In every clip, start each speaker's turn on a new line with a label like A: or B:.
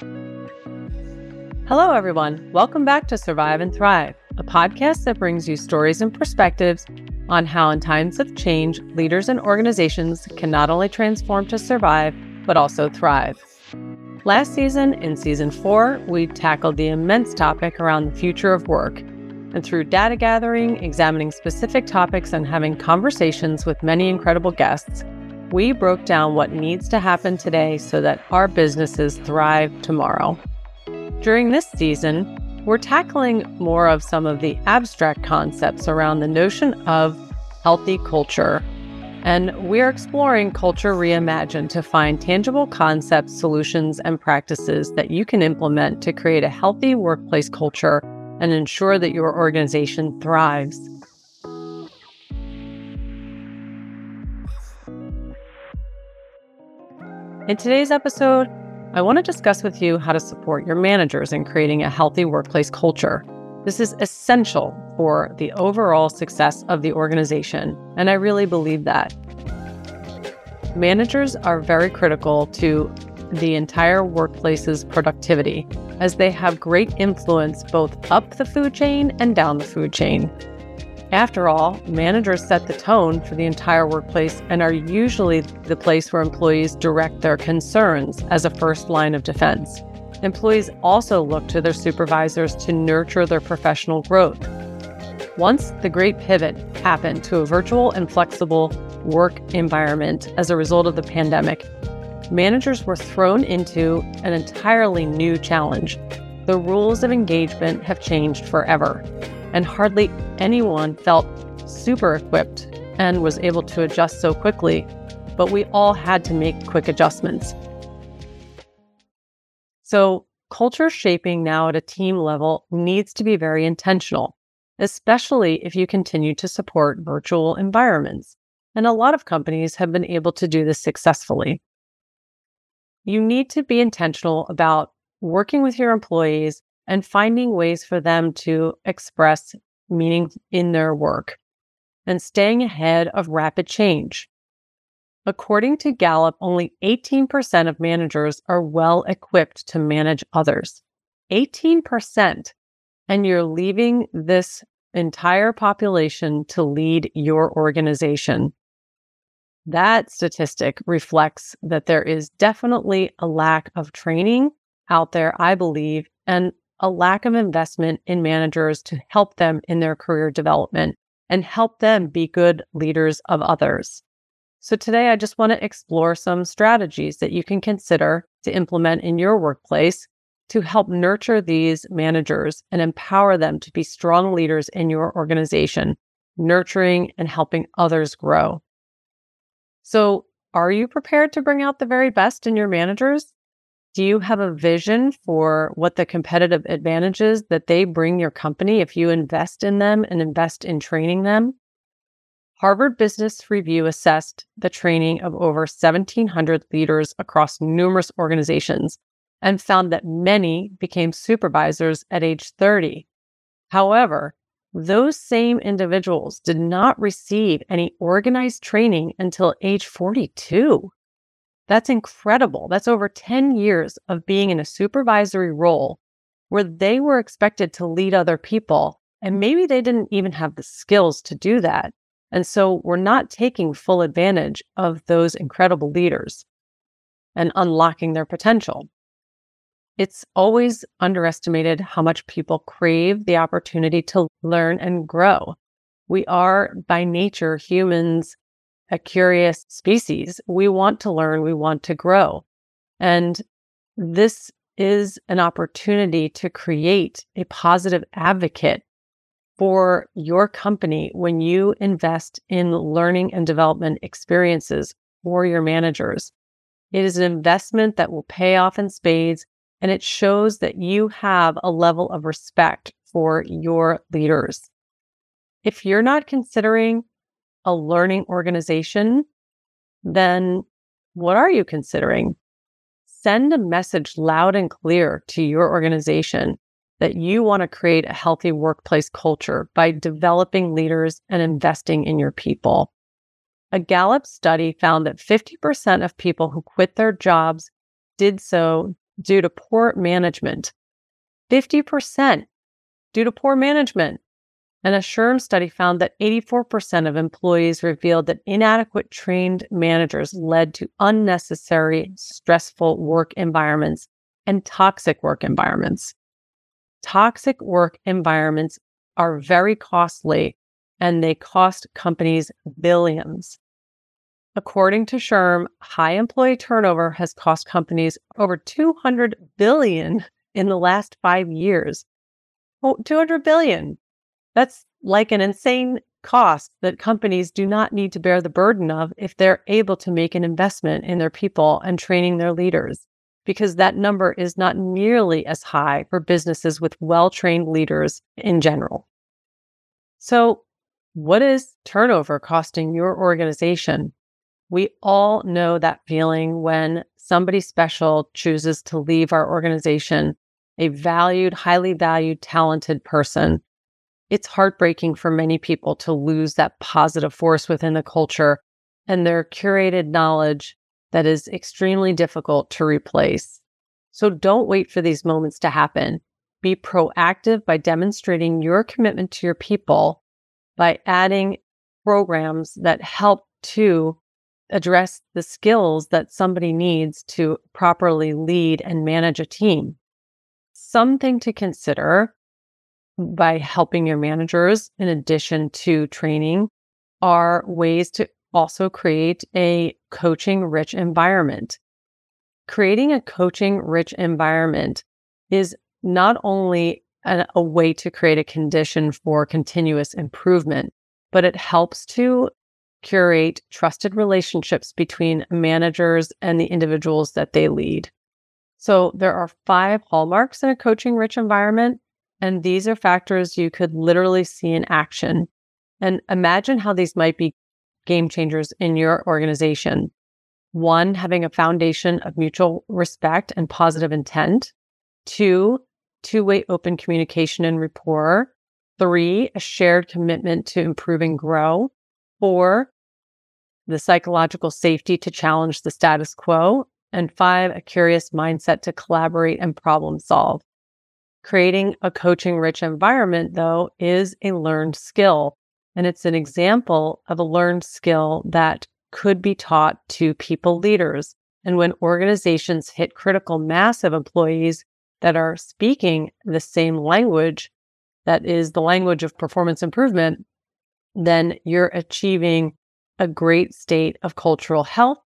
A: Hello, everyone. Welcome back to Survive and Thrive, a podcast that brings you stories and perspectives on how, in times of change, leaders and organizations can not only transform to survive, but also thrive. Last season, in season four, we tackled the immense topic around the future of work. And through data gathering, examining specific topics, and having conversations with many incredible guests, we broke down what needs to happen today so that our businesses thrive tomorrow. During this season, we're tackling more of some of the abstract concepts around the notion of healthy culture. And we're exploring Culture Reimagined to find tangible concepts, solutions, and practices that you can implement to create a healthy workplace culture and ensure that your organization thrives. In today's episode, I want to discuss with you how to support your managers in creating a healthy workplace culture. This is essential for the overall success of the organization, and I really believe that. Managers are very critical to the entire workplace's productivity, as they have great influence both up the food chain and down the food chain. After all, managers set the tone for the entire workplace and are usually the place where employees direct their concerns as a first line of defense. Employees also look to their supervisors to nurture their professional growth. Once the great pivot happened to a virtual and flexible work environment as a result of the pandemic, managers were thrown into an entirely new challenge. The rules of engagement have changed forever and hardly anyone felt super equipped and was able to adjust so quickly, but we all had to make quick adjustments. So, culture shaping now at a team level needs to be very intentional, especially if you continue to support virtual environments. And a lot of companies have been able to do this successfully. You need to be intentional about working with your employees and finding ways for them to express meaning in their work and staying ahead of rapid change. According to Gallup, only 18% of managers are well equipped to manage others. 18%. And you're leaving this entire population to lead your organization. That statistic reflects that there is definitely a lack of training out there, I believe, and a lack of investment in managers to help them in their career development and help them be good leaders of others. So, today I just want to explore some strategies that you can consider to implement in your workplace to help nurture these managers and empower them to be strong leaders in your organization, nurturing and helping others grow. So, are you prepared to bring out the very best in your managers? Do you have a vision for what the competitive advantages that they bring your company if you invest in them and invest in training them? Harvard Business Review assessed the training of over 1,700 leaders across numerous organizations and found that many became supervisors at age 30. However, those same individuals did not receive any organized training until age 42. That's incredible. That's over 10 years of being in a supervisory role where they were expected to lead other people. And maybe they didn't even have the skills to do that. And so we're not taking full advantage of those incredible leaders and unlocking their potential. It's always underestimated how much people crave the opportunity to learn and grow. We are by nature humans a curious species. We want to learn, we want to grow. And this is an opportunity to create a positive advocate for your company when you invest in learning and development experiences for your managers. It is an investment that will pay off in spades, and it shows that you have a level of respect for your leaders. If you're not considering a learning organization, then what are you considering? Send a message loud and clear to your organization that you want to create a healthy workplace culture by developing leaders and investing in your people. A Gallup study found that 50% of people who quit their jobs did so due to poor management. 50% due to poor management. And a SHRM study found that 84% of employees revealed that inadequate trained managers led to unnecessary, stressful work environments and toxic work environments. Toxic work environments are very costly and they cost companies billions. According to SHRM, high employee turnover has cost companies over 200 billion in the last 5 years. Oh, 200 billion. That's like an insane cost that companies do not need to bear the burden of if they're able to make an investment in their people and training their leaders, because that number is not nearly as high for businesses with well trained leaders in general. So, what is turnover costing your organization? We all know that feeling when somebody special chooses to leave our organization, a valued, highly valued, talented person it's heartbreaking for many people to lose that positive force within the culture and their curated knowledge that is extremely difficult to replace. So don't wait for these moments to happen. Be proactive by demonstrating your commitment to your people by adding programs that help to address the skills that somebody needs to properly lead and manage a team. Something to consider by helping your managers, in addition to training, are ways to also create a coaching rich environment. Creating a coaching rich environment is not only a, a, way to create a condition for continuous improvement, but it helps to curate trusted relationships between managers and the individuals that they lead. So there are five hallmarks in a coaching rich environment and these are factors you could literally see in action. And imagine how these might be game changers in your organization. One, having a foundation of mutual respect and positive intent. Two, two way open communication and rapport. Three, a shared commitment to improve and grow. Four, the psychological safety to challenge the status quo. And five, a curious mindset to collaborate and problem solve. Creating a coaching rich environment, though, is a learned skill. And it's an example of a learned skill that could be taught to people leaders. And when organizations hit critical mass of employees that are speaking the same language, that is the language of performance improvement, then you're achieving a great state of cultural health.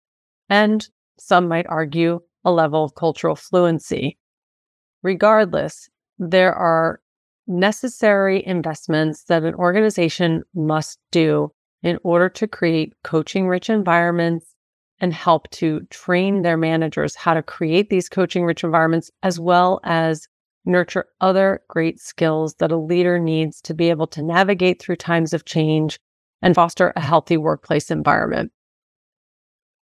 A: And some might argue a level of cultural fluency. Regardless, there are necessary investments that an organization must do in order to create coaching rich environments and help to train their managers how to create these coaching rich environments as well as nurture other great skills that a leader needs to be able to navigate through times of change and foster a healthy workplace environment.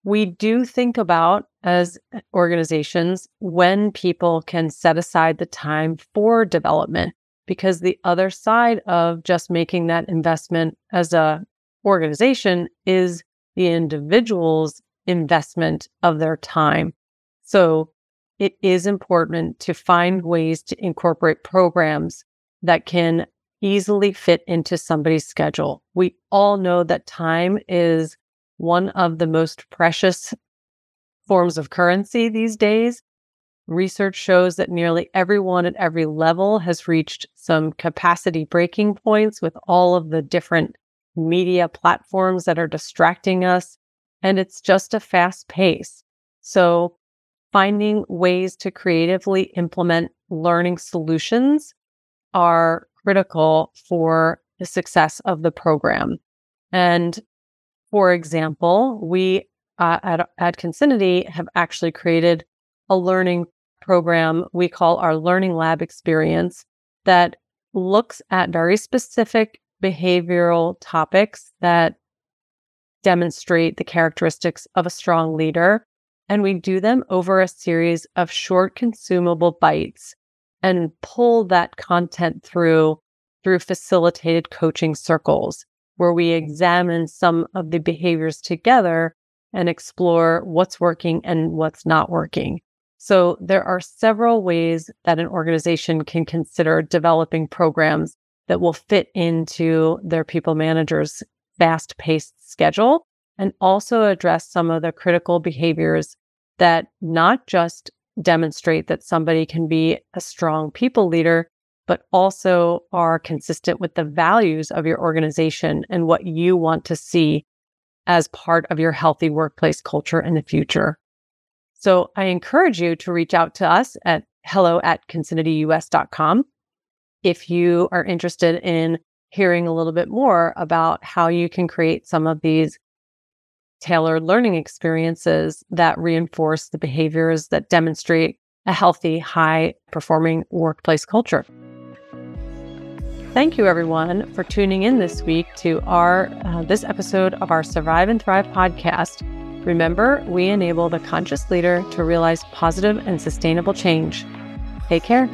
A: We do think about as eh, organizations when people can set aside the time for development because the other side of just making that investment as a organization is the individual's investment of their time. So it is important to find ways to incorporate programs that can easily fit into somebody's schedule. We all know that time is one of the most precious forms of currency these days. Research shows that nearly everyone at every level has reached some capacity breaking points with all of the different media platforms that are distracting us. And it's just a fast pace. So, finding ways to creatively implement learning solutions are critical for the success of the program. And for example, we uh, at, at have actually created a learning program we call our Learning Lab experience that looks at very specific behavioral topics that demonstrate the characteristics of a strong leader. And we do them over a series of short consumable bites and pull that content through through facilitated coaching circles where we examine some of the behaviors together and explore what's working and what's not working. So there are several ways that an organization can consider developing programs that will fit into their people managers' fast paced schedule and also address some of the critical behaviors that not just demonstrate that somebody can be a strong people leader, but also are consistent with the values of your organization and what you want to see as part of your healthy workplace culture in the future. So I encourage you to reach out to us at hello at concinnityus.com if you are interested in hearing a little bit more about how you can create some of these tailored learning experiences that reinforce the behaviors that demonstrate a healthy, high performing workplace culture. Thank you, everyone, for tuning in this week to our uh, this episode of our Survive and Thrive podcast. Remember, we enable the conscious leader to realize positive and sustainable change. Take care.